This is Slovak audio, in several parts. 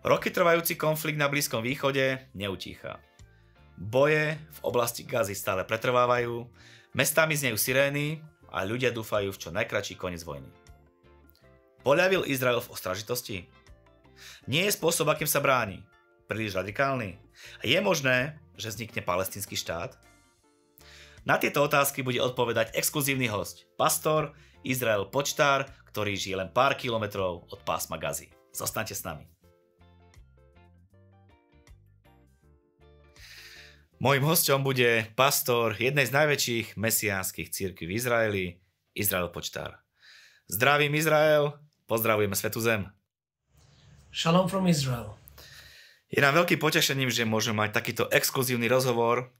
Roky trvajúci konflikt na Blízkom východe neutícha. Boje v oblasti Gazy stále pretrvávajú, mestami znejú sirény a ľudia dúfajú v čo najkračší koniec vojny. Poľavil Izrael v ostražitosti? Nie je spôsob, akým sa bráni. Príliš radikálny. A je možné, že vznikne palestinský štát? Na tieto otázky bude odpovedať exkluzívny host, pastor Izrael Počtár, ktorý žije len pár kilometrov od pásma Gazy. Zostaňte s nami. Mojím hostom bude pastor jednej z najväčších mesiánskych církví v Izraeli, Izrael Počtár. Zdravím Izrael, pozdravujeme Svetu Zem. Shalom from Israel. Je nám veľkým potešením, že môžeme mať takýto exkluzívny rozhovor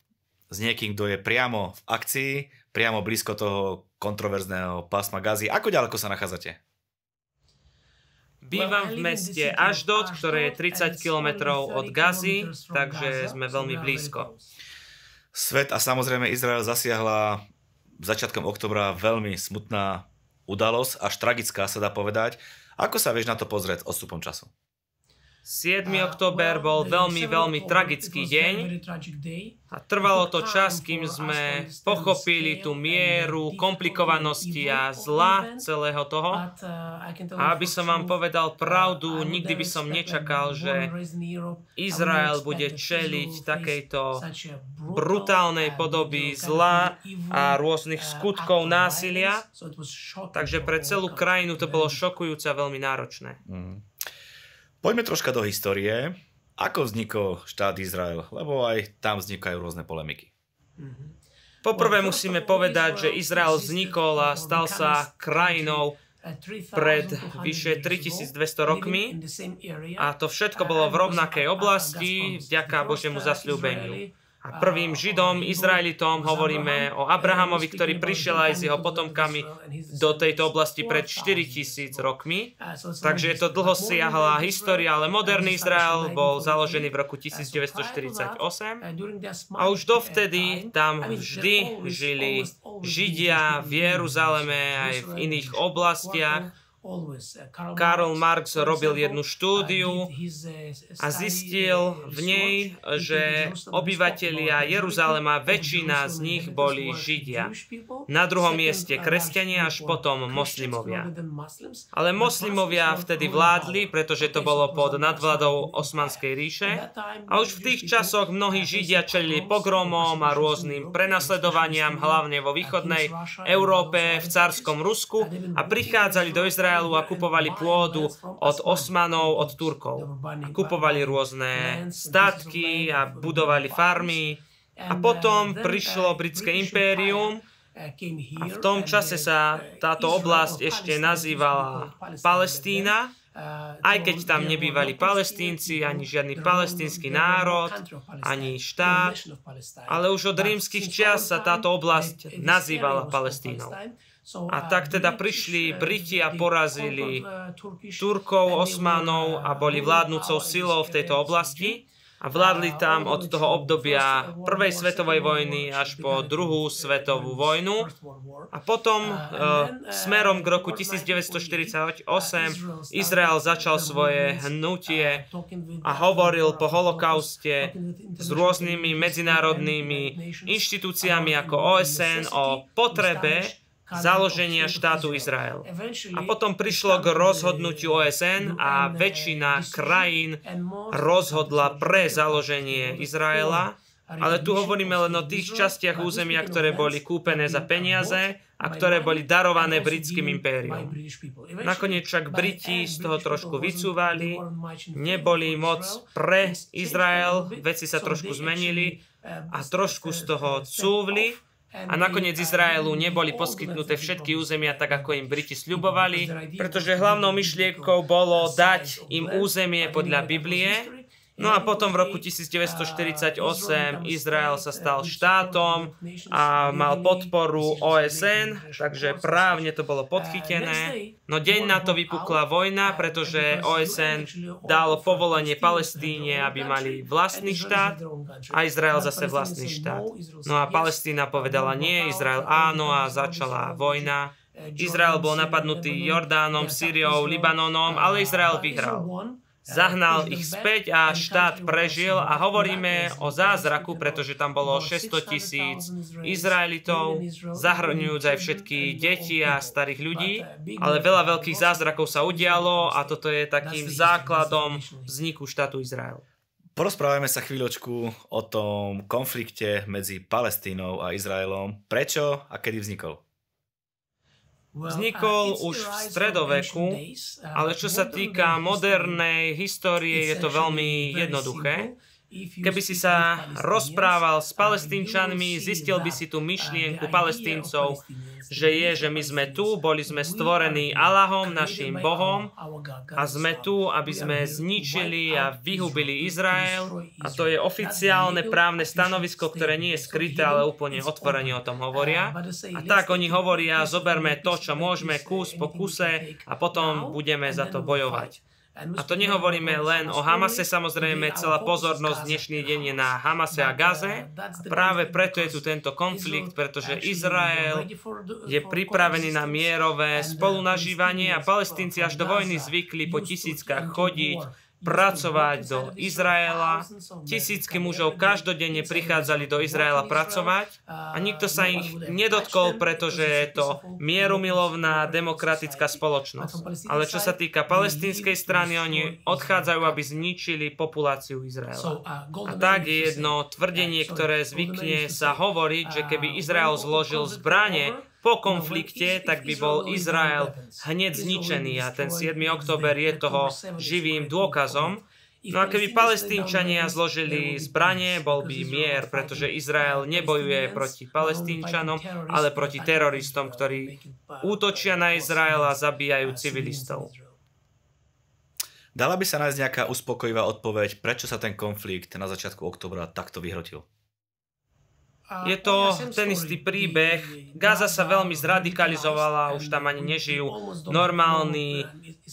s niekým, kto je priamo v akcii, priamo blízko toho kontroverzného pásma Gazy. Ako ďaleko sa nachádzate? Bývam v meste Ashdod, ktoré je 30 km od Gazy, takže sme veľmi blízko. Svet a samozrejme Izrael zasiahla začiatkom oktobra veľmi smutná udalosť, až tragická sa dá povedať. Ako sa vieš na to pozrieť odstupom času? 7. október bol veľmi, veľmi tragický deň a trvalo to čas, kým sme pochopili tú mieru komplikovanosti a zla celého toho. A aby som vám povedal pravdu, nikdy by som nečakal, že Izrael bude čeliť takejto brutálnej podoby zla a rôznych skutkov násilia. Takže pre celú krajinu to bolo šokujúce a veľmi náročné. Mm. Poďme troška do histórie. Ako vznikol štát Izrael? Lebo aj tam vznikajú rôzne polemiky. Poprvé musíme povedať, že Izrael vznikol a stal sa krajinou pred vyše 3200 rokmi a to všetko bolo v rovnakej oblasti vďaka Božiemu zasľúbeniu. A prvým Židom, Izraelitom hovoríme o Abrahamovi, ktorý prišiel aj s jeho potomkami do tejto oblasti pred 4000 rokmi. Takže je to dlho siahla história, ale moderný Izrael bol založený v roku 1948 a už dovtedy tam vždy žili Židia v Jeruzaleme aj v iných oblastiach Karl Marx robil jednu štúdiu uh, a zistil v nej, že obyvatelia Jeruzalema, väčšina z nich boli Židia. Na druhom mieste kresťania, až potom moslimovia. Ale moslimovia vtedy vládli, pretože to bolo pod nadvládou Osmanskej ríše. A už v tých časoch mnohí Židia čelili pogromom a rôznym prenasledovaniam, hlavne vo východnej Európe, v cárskom Rusku a prichádzali do Izraela Izraelu a kupovali pôdu od Osmanov, od Turkov. A kupovali rôzne statky a budovali farmy. A potom prišlo britské impérium a v tom čase sa táto oblasť ešte nazývala Palestína, aj keď tam nebývali palestínci, ani žiadny palestínsky národ, ani štát, ale už od rímskych čias sa táto oblasť nazývala Palestínou. A tak teda prišli Briti a porazili Turkov, Osmanov a boli vládnúcou silou v tejto oblasti a vládli tam od toho obdobia prvej svetovej vojny až po druhú svetovú vojnu. A potom uh, smerom k roku 1948 Izrael začal svoje hnutie a hovoril po holokauste s rôznymi medzinárodnými inštitúciami ako OSN o potrebe založenia štátu Izrael. A potom prišlo k rozhodnutiu OSN a väčšina krajín rozhodla pre založenie Izraela, ale tu hovoríme len o tých častiach územia, ktoré boli kúpené za peniaze a ktoré boli darované britským impériom. Nakoniec však Briti z toho trošku vycúvali, neboli moc pre Izrael, veci sa trošku zmenili a trošku z toho cúvli a nakoniec Izraelu neboli poskytnuté všetky územia tak, ako im Briti sľubovali, pretože hlavnou myšlienkou bolo dať im územie podľa Biblie No a potom v roku 1948 Izrael sa stal štátom a mal podporu OSN, takže právne to bolo podchytené. No deň na to vypukla vojna, pretože OSN dalo povolenie Palestíne, aby mali vlastný štát a Izrael zase vlastný štát. No a Palestína povedala nie, Izrael áno a začala vojna. Izrael bol napadnutý Jordánom, Syriou, Libanonom, ale Izrael vyhral. Zahnal ich späť a štát prežil a hovoríme o zázraku, pretože tam bolo 600 tisíc Izraelitov, zahrňujúc aj všetky deti a starých ľudí, ale veľa veľkých zázrakov sa udialo a toto je takým základom vzniku štátu Izrael. Porozprávajme sa chvíľočku o tom konflikte medzi Palestínou a Izraelom. Prečo a kedy vznikol? Vznikol už v stredoveku, ale čo sa týka modernej histórie, je to veľmi jednoduché. Keby si sa rozprával s palestínčanmi, zistil by si tú myšlienku palestíncov, že je, že my sme tu, boli sme stvorení Allahom, našim Bohom, a sme tu, aby sme zničili a vyhubili Izrael. A to je oficiálne právne stanovisko, ktoré nie je skryté, ale úplne otvorene o tom hovoria. A tak oni hovoria, zoberme to, čo môžeme, kus po kuse, a potom budeme za to bojovať. A to nehovoríme len o Hamase, samozrejme celá pozornosť dnešný deň je na Hamase a Gaze. Práve preto je tu tento konflikt, pretože Izrael je pripravený na mierové spolunažívanie a palestínci až do vojny zvykli po tisíckach chodiť pracovať do Izraela. Tisícky mužov každodenne prichádzali do Izraela pracovať a nikto sa ich nedotkol, pretože je to mierumilovná demokratická spoločnosť. Ale čo sa týka palestínskej strany, oni odchádzajú, aby zničili populáciu Izraela. A tak je jedno tvrdenie, ktoré zvykne sa hovoriť, že keby Izrael zložil zbranie, po konflikte, tak by bol Izrael hneď zničený a ten 7. október je toho živým dôkazom. No a keby palestínčania zložili zbranie, bol by mier, pretože Izrael nebojuje proti palestínčanom, ale proti teroristom, ktorí útočia na Izrael a zabíjajú civilistov. Dala by sa nájsť nejaká uspokojivá odpoveď, prečo sa ten konflikt na začiatku oktobra takto vyhrotil? Je to ten istý príbeh. Gaza sa veľmi zradikalizovala, už tam ani nežijú normálni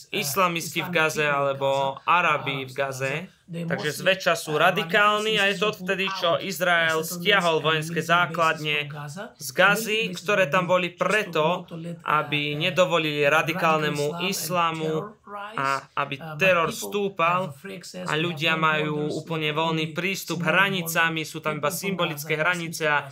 islamisti v Gaze alebo Arabi v Gaze. Takže zväčša sú radikálni a je to odtedy, čo Izrael stiahol vojenské základne z Gazy, ktoré tam boli preto, aby nedovolili radikálnemu islamu a aby teror stúpal a ľudia majú úplne voľný prístup. hranicami, sú tam iba symbolické hranice a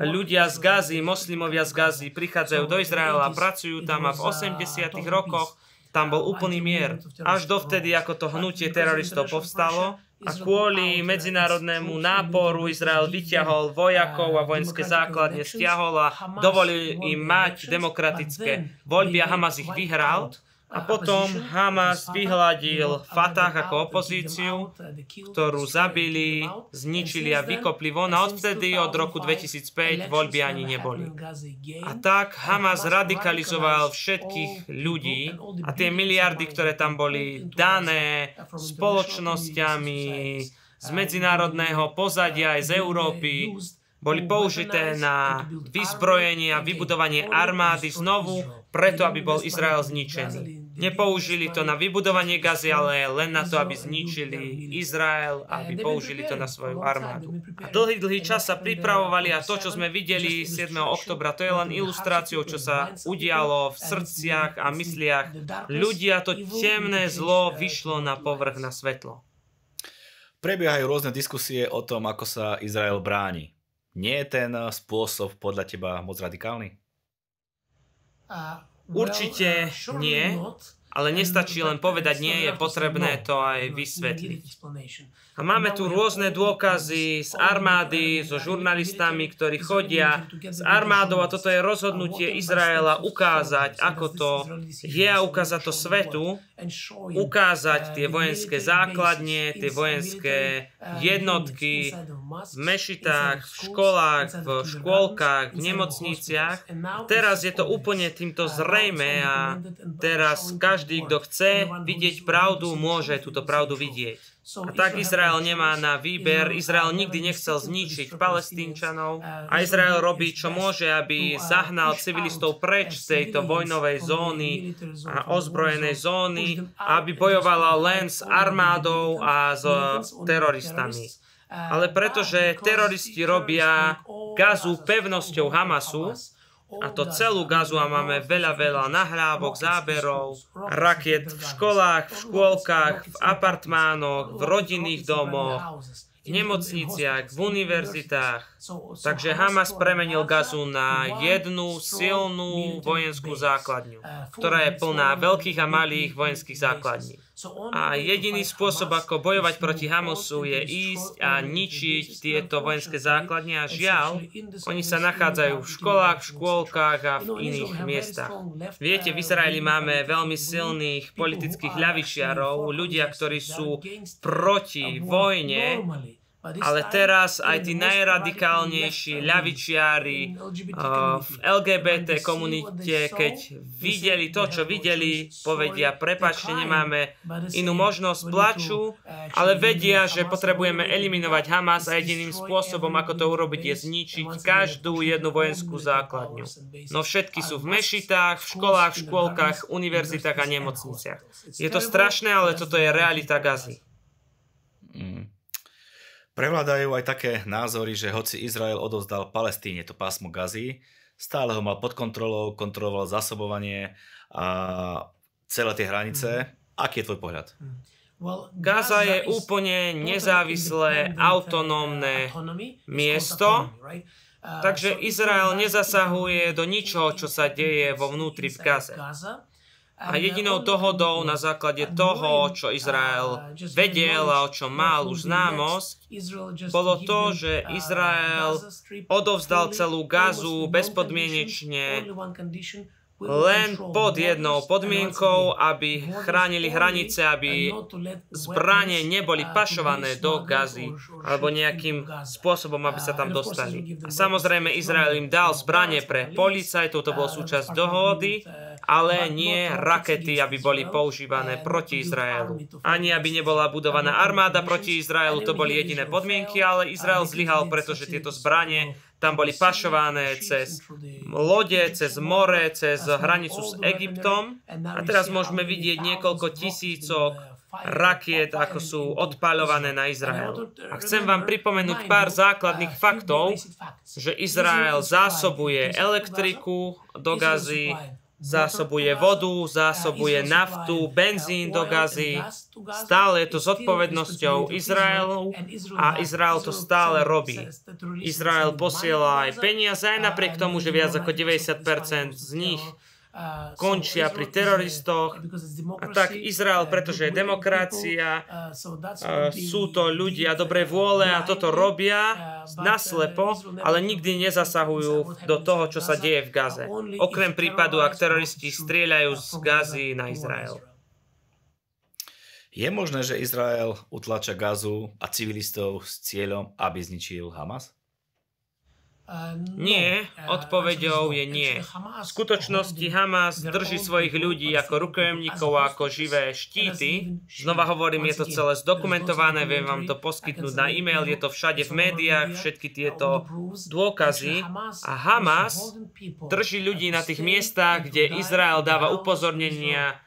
ľudia z Gazy, moslimovia z Gazy prichádzajú do Izraela, pracujú tam a v 80 rokoch tam bol úplný mier. Až dovtedy, ako to hnutie teroristov povstalo a kvôli medzinárodnému náporu Izrael vyťahol vojakov a vojenské základne stiahol a dovolil im mať demokratické voľby a Hamas ich vyhral. A potom Hamas vyhľadil Fatah ako opozíciu, ktorú zabili, zničili a vykopli von a odvtedy od roku 2005 voľby ani neboli. A tak Hamas radikalizoval všetkých ľudí a tie miliardy, ktoré tam boli dané spoločnosťami z medzinárodného pozadia aj z Európy, boli použité na vyzbrojenie a vybudovanie armády znovu, preto aby bol Izrael zničený. Nepoužili to na vybudovanie Gazy, ale len na to, aby zničili Izrael, aby použili to na svoju armádu. A dlhý, dlhý čas sa pripravovali a to, čo sme videli 7. oktobra, to je len ilustráciou, čo sa udialo v srdciach a mysliach ľudí a to temné zlo vyšlo na povrch na svetlo. Prebiehajú rôzne diskusie o tom, ako sa Izrael bráni. Nie je ten spôsob podľa teba moc radikálny? Určite nie, ale nestačí len povedať nie, je potrebné to aj vysvetliť. A máme tu rôzne dôkazy z armády, so žurnalistami, ktorí chodia s armádou a toto je rozhodnutie Izraela ukázať, ako to je a ukázať to svetu, ukázať tie vojenské základne, tie vojenské jednotky v mešitách, v školách, v škôlkach, v nemocniciach. Teraz je to úplne týmto zrejme a teraz každý, kto chce vidieť pravdu, môže túto pravdu vidieť. A tak Izrael nemá na výber. Izrael nikdy nechcel zničiť palestínčanov a Izrael robí, čo môže, aby zahnal civilistov preč z tejto vojnovej zóny a ozbrojenej zóny, aby bojovala len s armádou a s teroristami. Ale pretože teroristi robia Gazu pevnosťou Hamasu, a to celú gazu a máme veľa, veľa nahrávok, záberov, raket v školách, v škôlkach, v apartmánoch, v rodinných domoch, v nemocniciach, v univerzitách. Takže Hamas premenil Gazu na jednu silnú vojenskú základňu, ktorá je plná veľkých a malých vojenských základní. A jediný spôsob, ako bojovať proti Hamasu, je ísť a ničiť tieto vojenské základne a žiaľ, oni sa nachádzajú v školách, v škôlkach a v iných miestach. Viete, v Izraeli máme veľmi silných politických ľavičiarov, ľudia, ktorí sú proti vojne, ale teraz aj tí najradikálnejší ľavičiari uh, v LGBT komunite, keď videli to, čo videli, povedia, prepačte, nemáme inú možnosť, plaču, ale vedia, že potrebujeme eliminovať Hamas a jediným spôsobom, ako to urobiť, je zničiť každú jednu vojenskú základňu. No všetky sú v mešitách, v školách, v škôlkach, univerzitách a nemocniciach. Je to strašné, ale toto je realita Gazy. Prevládajú aj také názory, že hoci Izrael odovzdal Palestíne to pásmo Gazy, stále ho mal pod kontrolou, kontroloval zásobovanie a celé tie hranice. Mm. Aký je tvoj pohľad? Mm. Gaza je úplne nezávislé, autonómne miesto, takže Izrael nezasahuje do ničoho, čo sa deje vo vnútri v Gaze. A jedinou dohodou na základe toho, čo Izrael vedel a o čom mal už známosť, bolo to, že Izrael odovzdal celú Gazu bezpodmienečne len pod jednou podmienkou, aby chránili hranice, aby zbranie neboli pašované do Gazy alebo nejakým spôsobom, aby sa tam dostali. A samozrejme Izrael im dal zbranie pre policajtov, to bol súčasť dohody, ale nie rakety, aby boli používané proti Izraelu. Ani aby nebola budovaná armáda proti Izraelu, to boli jediné podmienky, ale Izrael zlyhal, pretože tieto zbranie tam boli pašované cez lode, cez more, cez hranicu s Egyptom. A teraz môžeme vidieť niekoľko tisícok rakiet, ako sú odpaľované na Izrael. A chcem vám pripomenúť pár základných faktov, že Izrael zásobuje elektriku do gazy, zásobuje vodu, zásobuje naftu, benzín do gazy. Stále je to zodpovednosťou Izraelu a Izrael to stále robí. Izrael posiela aj peniaze, aj napriek tomu, že viac ako 90% z nich končia pri teroristoch. A tak Izrael, pretože je demokracia, sú to ľudia dobrej vôle a toto robia naslepo, ale nikdy nezasahujú do toho, čo sa deje v Gaze. Okrem prípadu, ak teroristi strieľajú z Gazy na Izrael. Je možné, že Izrael utlača Gazu a civilistov s cieľom, aby zničil Hamas? Nie, odpoveďou je nie. V skutočnosti Hamas drží svojich ľudí ako rukojemníkov a ako živé štíty. Znova hovorím, je to celé zdokumentované, viem vám to poskytnúť na e-mail, je to všade v médiách, všetky tieto dôkazy. A Hamas drží ľudí na tých miestach, kde Izrael dáva upozornenia,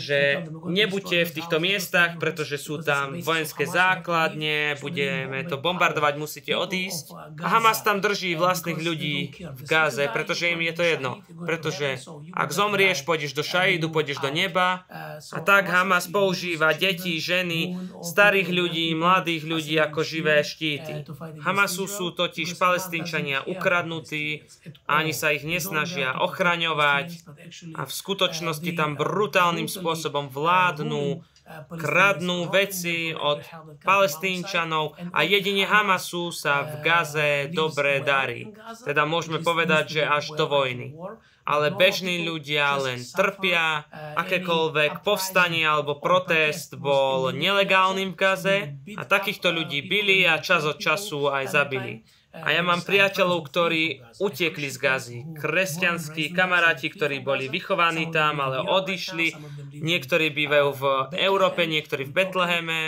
že nebuďte v týchto miestach, pretože sú tam vojenské základne, budeme to bombardovať, musíte odísť. A Hamas tam drží drží vlastných ľudí v Gáze, pretože im je to jedno. Pretože ak zomrieš, pôjdeš do Šaídu, pôjdeš do neba. A tak Hamas používa deti, ženy, starých ľudí, mladých ľudí ako živé štíty. Hamasu sú totiž palestínčania ukradnutí, ani sa ich nesnažia ochraňovať a v skutočnosti tam brutálnym spôsobom vládnu kradnú veci od palestínčanov a jedine Hamasu sa v Gaze dobre darí. Teda môžeme povedať, že až do vojny. Ale bežní ľudia len trpia, akékoľvek povstanie alebo protest bol nelegálnym v Gaze a takýchto ľudí byli a čas od času aj zabili. A ja mám priateľov, ktorí utiekli z Gazy. Kresťanskí kamaráti, ktorí boli vychovaní tam, ale odišli. Niektorí bývajú v Európe, niektorí v Betleheme.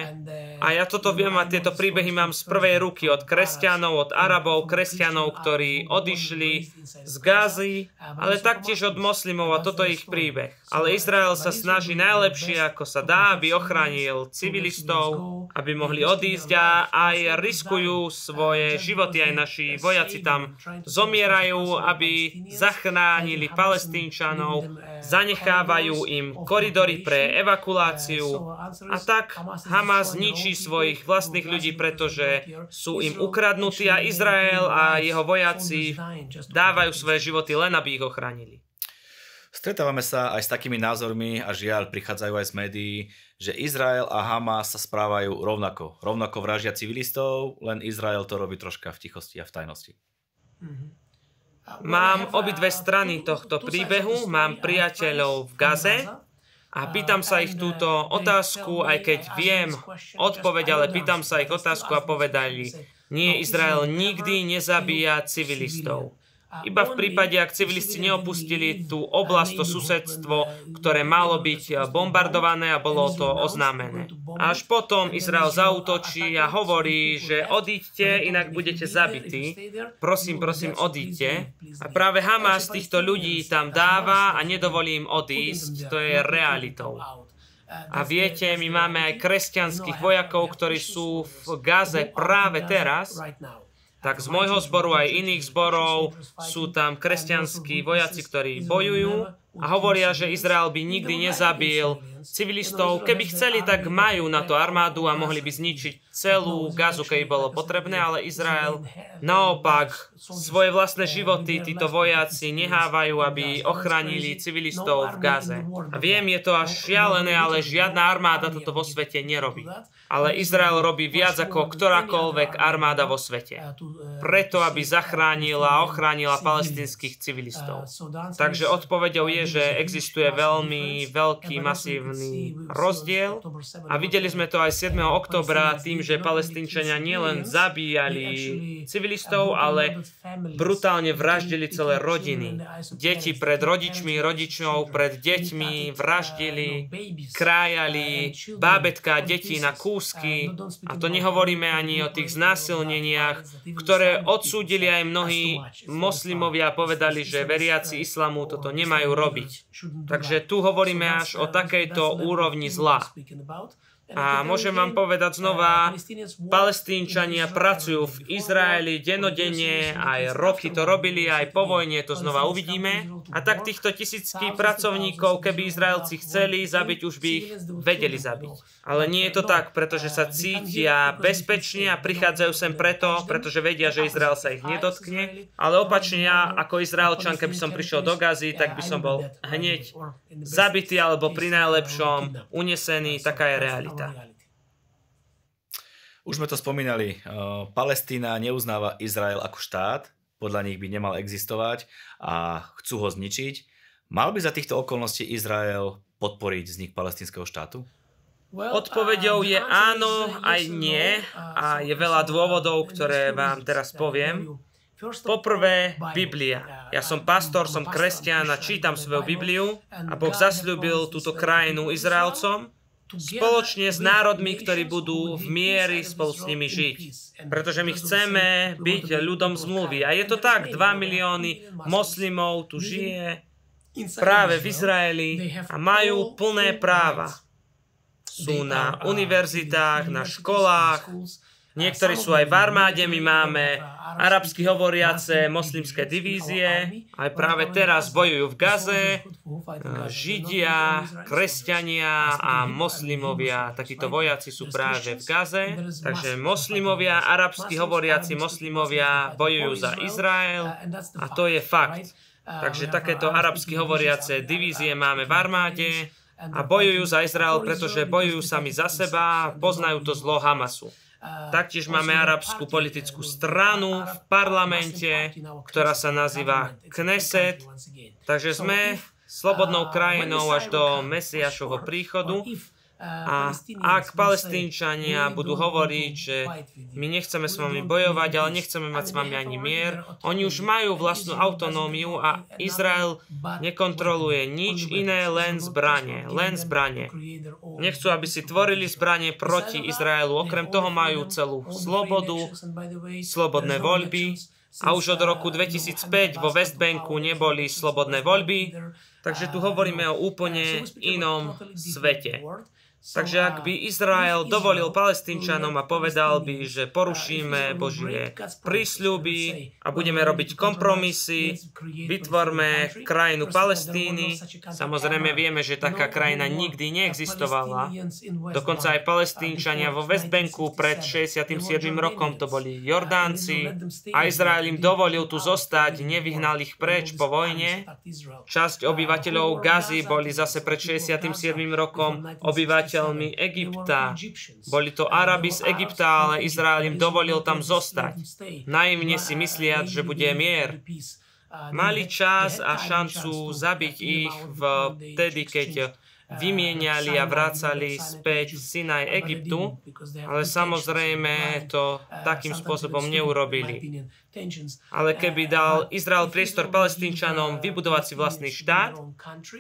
A ja toto viem a tieto príbehy mám z prvej ruky od kresťanov, od Arabov, kresťanov, ktorí odišli z Gázy, ale taktiež od moslimov a toto je ich príbeh. Ale Izrael sa snaží najlepšie, ako sa dá, aby ochránil civilistov, aby mohli odísť a aj riskujú svoje životy, aj naši vojaci tam zomierajú, aby zachránili palestínčanov, zanechávajú im koridory pre evakuáciu a tak Hamas ničí svojich vlastných ľudí, pretože sú im ukradnutí a Izrael a jeho vojaci dávajú svoje životy len, aby ich ochránili. Stretávame sa aj s takými názormi a žiaľ prichádzajú aj z médií, že Izrael a Hamas sa správajú rovnako. Rovnako vraždia civilistov, len Izrael to robí troška v tichosti a v tajnosti. Mám obidve strany tohto príbehu, mám priateľov v Gaze a pýtam sa ich túto otázku, aj keď viem odpoveď, ale pýtam sa ich otázku a povedali, nie, Izrael nikdy nezabíja civilistov. Iba v prípade, ak civilisti neopustili tú oblasť, to susedstvo, ktoré malo byť bombardované a bolo to oznámené. Až potom Izrael zautočí a hovorí, že odíďte, inak budete zabití. Prosím, prosím, odíďte. A práve Hamas týchto ľudí tam dáva a nedovolí im odísť. To je realitou. A viete, my máme aj kresťanských vojakov, ktorí sú v Gaze práve teraz tak z môjho zboru aj iných zborov sú tam kresťanskí vojaci, ktorí bojujú a hovoria, že Izrael by nikdy nezabil civilistov. Keby chceli, tak majú na to armádu a mohli by zničiť celú Gazu, keby bolo potrebné, ale Izrael naopak svoje vlastné životy títo vojaci nehávajú, aby ochránili civilistov v Gaze. A viem, je to až šialené, ale žiadna armáda toto vo svete nerobí. Ale Izrael robí viac ako ktorákoľvek armáda vo svete. Preto, aby zachránila a ochránila palestinských civilistov. Takže odpovedou je, že existuje veľmi veľký, masívny rozdiel. A videli sme to aj 7. oktobra tým, že palestínčania nielen zabíjali civilistov, ale brutálne vraždili celé rodiny. Deti pred rodičmi, rodičov pred deťmi vraždili, krájali, bábetka deti na kúsky. a to nehovoríme ani o tých znásilneniach, ktoré odsúdili aj mnohí moslimovia a povedali, že veriaci islamu toto nemajú robiť robiť. Takže tu hovoríme až o takejto úrovni zla. A môžem vám povedať znova, palestínčania pracujú v Izraeli denodenne, aj roky to robili, aj po vojne to znova uvidíme. A tak týchto tisícky pracovníkov, keby Izraelci chceli zabiť, už by ich vedeli zabiť. Ale nie je to tak, pretože sa cítia bezpečne a prichádzajú sem preto, pretože vedia, že Izrael sa ich nedotkne. Ale opačne ja, ako Izraelčan, keby som prišiel do Gazy, tak by som bol hneď zabitý alebo pri najlepšom unesený. Taká je realita realita. Už sme to spomínali, uh, Palestína neuznáva Izrael ako štát, podľa nich by nemal existovať a chcú ho zničiť. Mal by za týchto okolností Izrael podporiť vznik palestinského štátu? Odpovedou je áno, aj nie a je veľa dôvodov, ktoré vám teraz poviem. Poprvé, Biblia. Ja som pastor, som kresťan a čítam svoju Bibliu a Boh zasľúbil túto krajinu Izraelcom spoločne s národmi, ktorí budú v miery spolu s nimi žiť. Pretože my chceme byť ľudom zmluvy. A je to tak, 2 milióny moslimov tu žije práve v Izraeli a majú plné práva. Sú na univerzitách, na školách, Niektorí sú aj v armáde, my máme arabsky hovoriace moslimské divízie, aj práve teraz bojujú v Gaze, Židia, kresťania a moslimovia, takíto vojaci sú práve v Gaze, takže moslimovia, arabsky hovoriaci moslimovia bojujú za Izrael. A to je fakt. Takže takéto arabsky hovoriace divízie máme v armáde a bojujú za Izrael, pretože bojujú sami za seba. Poznajú to zlo Hamasu. Taktiež máme arabskú politickú stranu v parlamente, ktorá sa nazýva Kneset. Takže sme slobodnou krajinou až do Mesiašovho príchodu. A ak palestínčania budú hovoriť, že my nechceme s vami bojovať, ale nechceme mať s vami ani mier, oni už majú vlastnú autonómiu a Izrael nekontroluje nič iné, len zbranie. Len zbranie. Nechcú, aby si tvorili zbranie proti Izraelu. Okrem toho majú celú slobodu, slobodné voľby, a už od roku 2005 vo Westbanku neboli slobodné voľby, takže tu hovoríme o úplne inom svete. Takže ak by Izrael dovolil palestínčanom a povedal by, že porušíme Božie prísľuby a budeme robiť kompromisy, vytvorme krajinu Palestíny, samozrejme vieme, že taká krajina nikdy neexistovala. Dokonca aj palestínčania vo Westbanku pred 67. rokom to boli Jordánci a Izrael im dovolil tu zostať, nevyhnal ich preč po vojne. Časť obyvateľov Gazy boli zase pred 67. rokom obyvateľ obyvateľmi Egypta. Boli to Arabi z Egypta, ale Izrael im dovolil tam zostať. Naivne si mysliať, že bude mier. Mali čas a šancu zabiť ich vtedy, keď vymieniali a vracali späť Sinaj Egyptu, ale samozrejme to takým spôsobom neurobili. Ale keby dal Izrael priestor palestínčanom vybudovať si vlastný štát,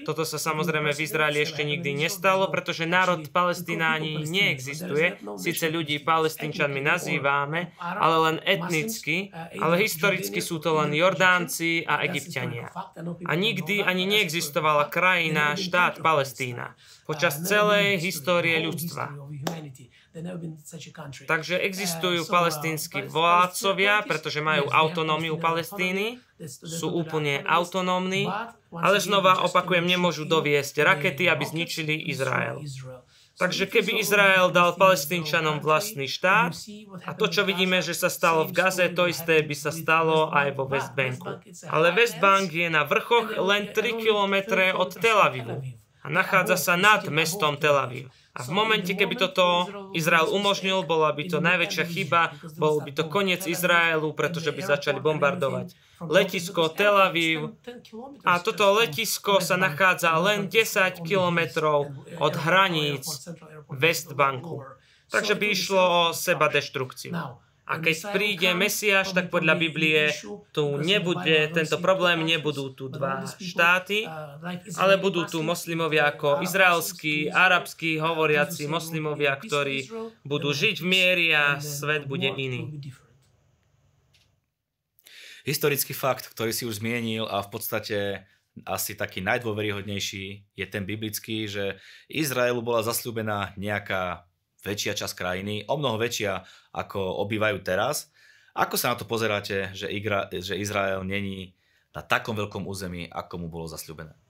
toto sa samozrejme v Izraeli ešte nikdy nestalo, pretože národ Palestína ani neexistuje. Sice ľudí palestínčanmi nazývame, ale len etnicky, ale historicky sú to len Jordánci a Egyptiania. A nikdy ani neexistovala krajina, štát Palestína počas celej histórie ľudstva. Takže existujú uh, palestínsky vládcovia, pretože majú autonómiu Palestíny, sú úplne autonómni, ale znova opakujem, nemôžu doviesť rakety, aby zničili Izrael. Takže keby Izrael dal palestínčanom vlastný štát, a to, čo vidíme, že sa stalo v Gaze, to isté by sa stalo aj vo Westbanku. Ale Westbank je na vrchoch len 3 kilometre od Tel Avivu. A nachádza sa nad mestom Tel Aviv. A v momente, keby toto Izrael umožnil, bola by to najväčšia chyba, bol by to koniec Izraelu, pretože by začali bombardovať letisko Tel Aviv. A toto letisko sa nachádza len 10 kilometrov od hraníc Westbanku. Takže by išlo o seba deštrukciu. A keď príde Mesiáš, tak podľa Biblie tu nebude tento problém, nebudú tu dva štáty, ale budú tu moslimovia ako izraelskí, arabskí hovoriaci moslimovia, ktorí budú žiť v miery a svet bude iný. Historický fakt, ktorý si už zmienil a v podstate asi taký najdôveryhodnejší je ten biblický, že Izraelu bola zasľúbená nejaká väčšia časť krajiny, o mnoho väčšia ako obývajú teraz. Ako sa na to pozeráte, že, Igra, že Izrael není na takom veľkom území, ako mu bolo zasľúbené?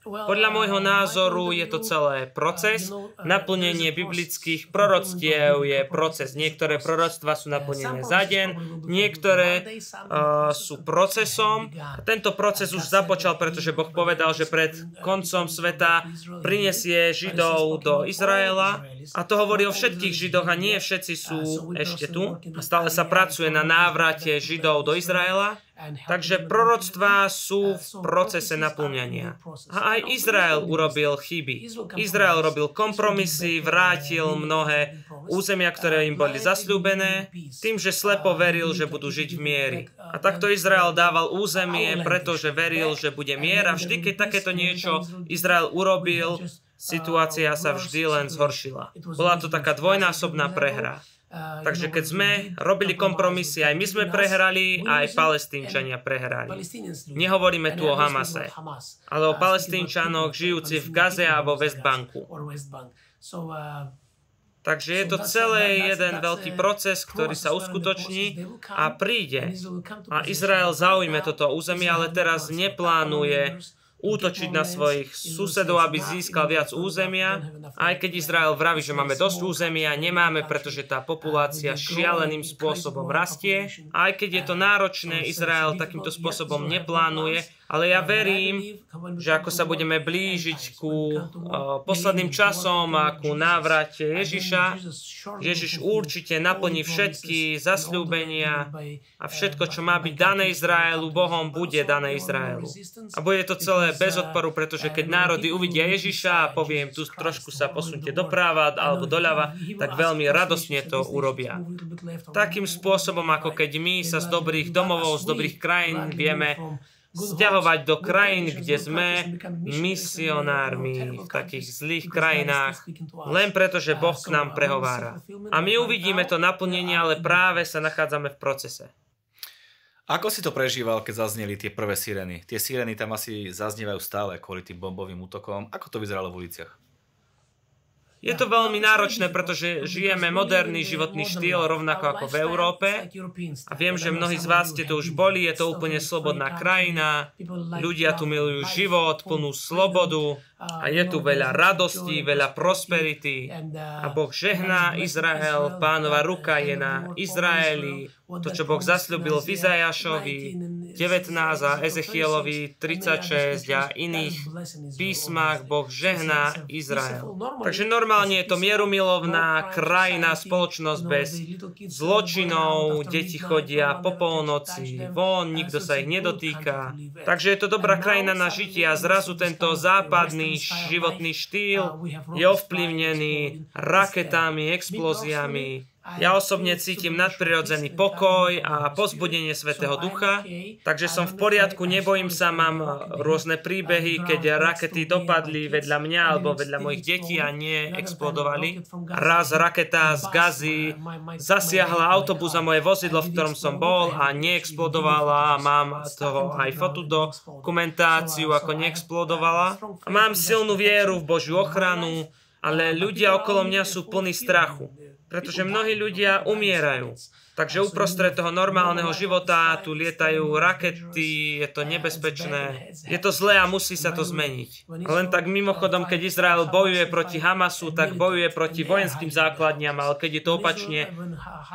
Podľa môjho názoru je to celé proces. Naplnenie biblických proroctiev je proces. Niektoré proroctva sú naplnené za deň, niektoré uh, sú procesom. Tento proces už započal, pretože Boh povedal, že pred koncom sveta prinesie Židov do Izraela. A to hovorí o všetkých Židoch a nie všetci sú ešte tu. A stále sa pracuje na návrate Židov do Izraela. Takže proroctvá sú v procese naplňania. A aj Izrael urobil chyby. Izrael robil kompromisy, vrátil mnohé územia, ktoré im boli zasľúbené, tým, že slepo veril, že budú žiť v miery. A takto Izrael dával územie, pretože veril, že bude mier a vždy, keď takéto niečo Izrael urobil, situácia sa vždy len zhoršila. Bola to taká dvojnásobná prehra. Takže keď sme robili kompromisy, aj my sme prehrali, aj palestínčania prehrali. Nehovoríme tu o Hamase, ale o palestínčanoch žijúci v Gaze a vo Westbanku. Takže je to celé jeden veľký proces, ktorý sa uskutoční a príde. A Izrael zaujme toto územie, ale teraz neplánuje útočiť na svojich susedov, aby získal viac územia. Aj keď Izrael vraví, že máme dosť územia, nemáme, pretože tá populácia šialeným spôsobom rastie. Aj keď je to náročné, Izrael takýmto spôsobom neplánuje, Ale ja verím, že ako sa budeme blížiť ku posledným časom a ku návrate Ježiša, Ježiš určite naplní všetky zasľúbenia a všetko, čo má byť dané Izraelu, Bohom bude dané Izraelu. A bude to celé bez odporu, pretože keď národy uvidia Ježiša a poviem, tu trošku sa posunte doprava alebo doľava, tak veľmi radosne to urobia. Takým spôsobom, ako keď my sa z dobrých domovov, z dobrých krajín vieme stiahovať do krajín, kde sme misionármi v takých zlých krajinách, len preto, že Boh k nám prehovára. A my uvidíme to naplnenie, ale práve sa nachádzame v procese. Ako si to prežíval, keď zazneli tie prvé sireny? Tie sireny tam asi zaznievajú stále kvôli tým bombovým útokom. Ako to vyzeralo v uliciach? Je to veľmi náročné, pretože žijeme moderný životný štýl rovnako ako v Európe. A viem, že mnohí z vás ste tu už boli, je to úplne slobodná krajina, ľudia tu milujú život, plnú slobodu a je tu veľa radostí, veľa prosperity a Boh žehná Izrael, pánova ruka je na Izraeli, to, čo Boh zasľúbil v Izajašovi 19 a Ezechielovi 36 a iných písmach, Boh žehná Izrael. Takže normálne je to mierumilovná krajina, spoločnosť bez zločinov, deti chodia po polnoci, von, nikto sa ich nedotýka. Takže je to dobrá krajina na žitie a zrazu tento západný životný štýl je ovplyvnený raketami, explóziami, ja osobne cítim nadprirodzený pokoj a pozbudenie Svetého Ducha, takže som v poriadku, nebojím sa, mám rôzne príbehy, keď rakety dopadli vedľa mňa alebo vedľa mojich detí a neexplodovali. Raz raketa z Gazy zasiahla autobus a moje vozidlo, v ktorom som bol a neexplodovala. mám toho aj fotodokumentáciu, ako neexplodovala. Mám silnú vieru v Božiu ochranu, ale ľudia okolo mňa sú plní strachu pretože mnohí ľudia umierajú. Takže uprostred toho normálneho života tu lietajú rakety, je to nebezpečné, je to zlé a musí sa to zmeniť. Len tak mimochodom, keď Izrael bojuje proti Hamasu, tak bojuje proti vojenským základniam, ale keď je to opačne,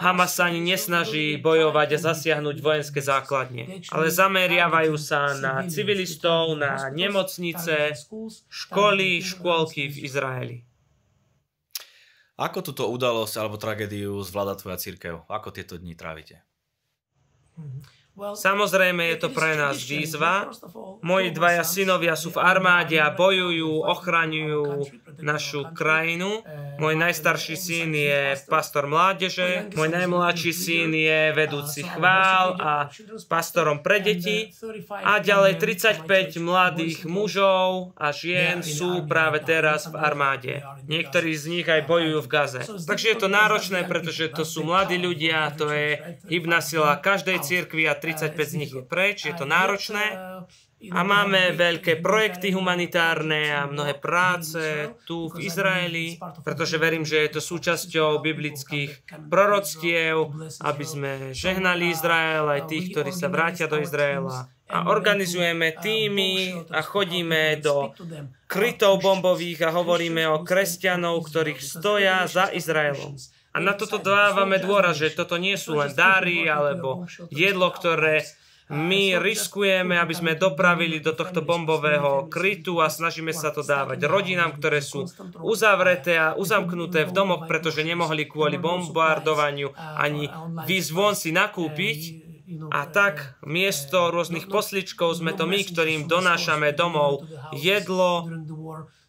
Hamas sa ani nesnaží bojovať a zasiahnuť vojenské základne, ale zameriavajú sa na civilistov, na nemocnice, školy, škôlky v Izraeli. Ako túto udalosť alebo tragédiu zvláda tvoja církev? Ako tieto dni trávite? Mm-hmm. Samozrejme je to pre nás výzva. Moji dvaja synovia sú v armáde a bojujú, ochraňujú našu krajinu. Môj najstarší syn je pastor mládeže, môj najmladší syn je vedúci chvál a pastorom pre deti. A ďalej 35 mladých mužov a žien sú práve teraz v armáde. Niektorí z nich aj bojujú v Gaze. Takže je to náročné, pretože to sú mladí ľudia, to je hybná sila každej cirkvi a 35 z nich je preč, je to náročné a máme veľké projekty humanitárne a mnohé práce tu v Izraeli, pretože verím, že je to súčasťou biblických proroctiev, aby sme žehnali Izrael aj tých, ktorí sa vrátia do Izraela. A organizujeme týmy a chodíme do krytov bombových a hovoríme o kresťanov, ktorých stoja za Izraelom. A na toto dávame dôraz, že toto nie sú len dary alebo jedlo, ktoré my riskujeme, aby sme dopravili do tohto bombového krytu a snažíme sa to dávať rodinám, ktoré sú uzavreté a uzamknuté v domoch, pretože nemohli kvôli bombardovaniu ani výsť si nakúpiť. A tak miesto rôznych posličkov sme to my, ktorým donášame domov jedlo,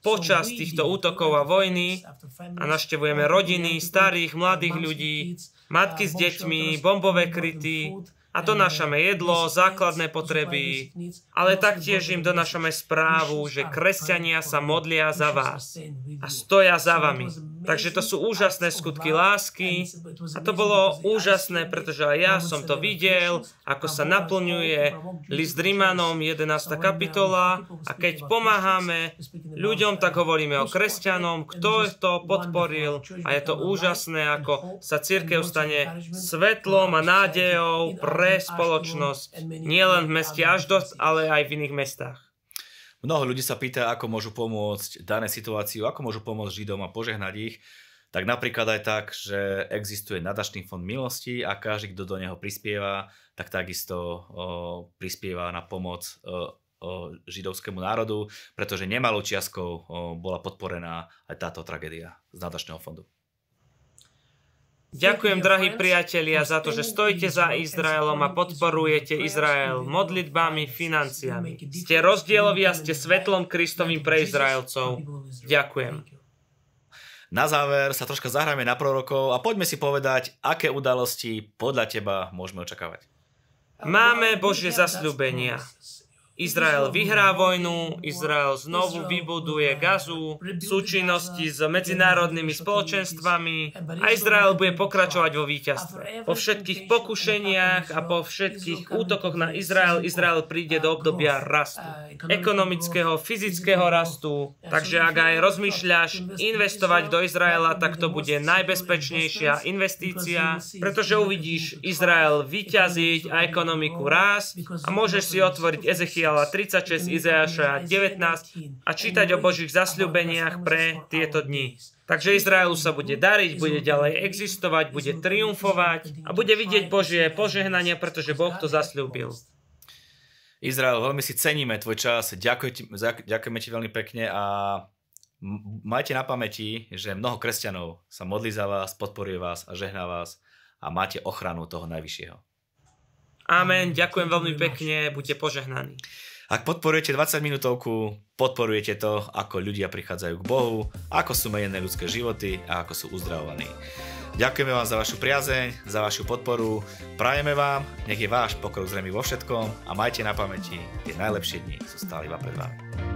počas týchto útokov a vojny a naštevujeme rodiny, starých, mladých ľudí, matky s deťmi, bombové kryty, a donášame jedlo, základné potreby, ale taktiež im donášame správu, že kresťania sa modlia za vás a stoja za vami. Takže to sú úžasné skutky lásky a to bolo úžasné, pretože aj ja som to videl, ako sa naplňuje list Rimanom 11. kapitola a keď pomáhame ľuďom, tak hovoríme o kresťanom, kto to podporil a je to úžasné, ako sa církev stane svetlom a nádejou pre spoločnosť, nielen v meste Aždosť, ale aj v iných mestách. Mnoho ľudí sa pýta, ako môžu pomôcť dané situáciu, ako môžu pomôcť Židom a požehnať ich. Tak napríklad aj tak, že existuje nadačný fond milosti a každý, kto do neho prispieva, tak takisto o, prispieva na pomoc o, o, židovskému národu, pretože nemalou čiastkou bola podporená aj táto tragédia z nadačného fondu. Ďakujem, drahí priatelia, za to, že stojíte za Izraelom a podporujete Izrael modlitbami, financiami. Ste rozdieloví a ste svetlom Kristovým pre Izraelcov. Ďakujem. Na záver sa troška zahráme na prorokov a poďme si povedať, aké udalosti podľa teba môžeme očakávať. Máme Božie zasľúbenia. Izrael vyhrá vojnu, Izrael znovu vybuduje Gazu v súčinnosti s medzinárodnými spoločenstvami a Izrael bude pokračovať vo víťazstve. Po všetkých pokušeniach a po všetkých útokoch na Izrael, Izrael príde do obdobia rastu. Ekonomického, fyzického rastu. Takže ak aj rozmýšľaš investovať do Izraela, tak to bude najbezpečnejšia investícia, pretože uvidíš Izrael vyťaziť a ekonomiku rásť a môžeš si otvoriť Ezechiel Ezechiela 36, Izeáša 19 a čítať o Božích zasľúbeniach pre tieto dni. Takže Izraelu sa bude dariť, bude ďalej existovať, bude triumfovať a bude vidieť Božie požehnanie, pretože Boh to zasľúbil. Izrael, veľmi si ceníme tvoj čas, ďakujeme ti veľmi pekne a majte na pamäti, že mnoho kresťanov sa modlí za vás, podporuje vás a žehná vás a máte ochranu toho Najvyššieho. Amen, ďakujem veľmi pekne, buďte požehnaní. Ak podporujete 20 minútovku, podporujete to, ako ľudia prichádzajú k Bohu, ako sú menené ľudské životy a ako sú uzdravovaní. Ďakujeme vám za vašu priazeň, za vašu podporu, prajeme vám, nech je váš pokrok zrejmy vo všetkom a majte na pamäti, tie najlepšie dni sú stále iba pred vami.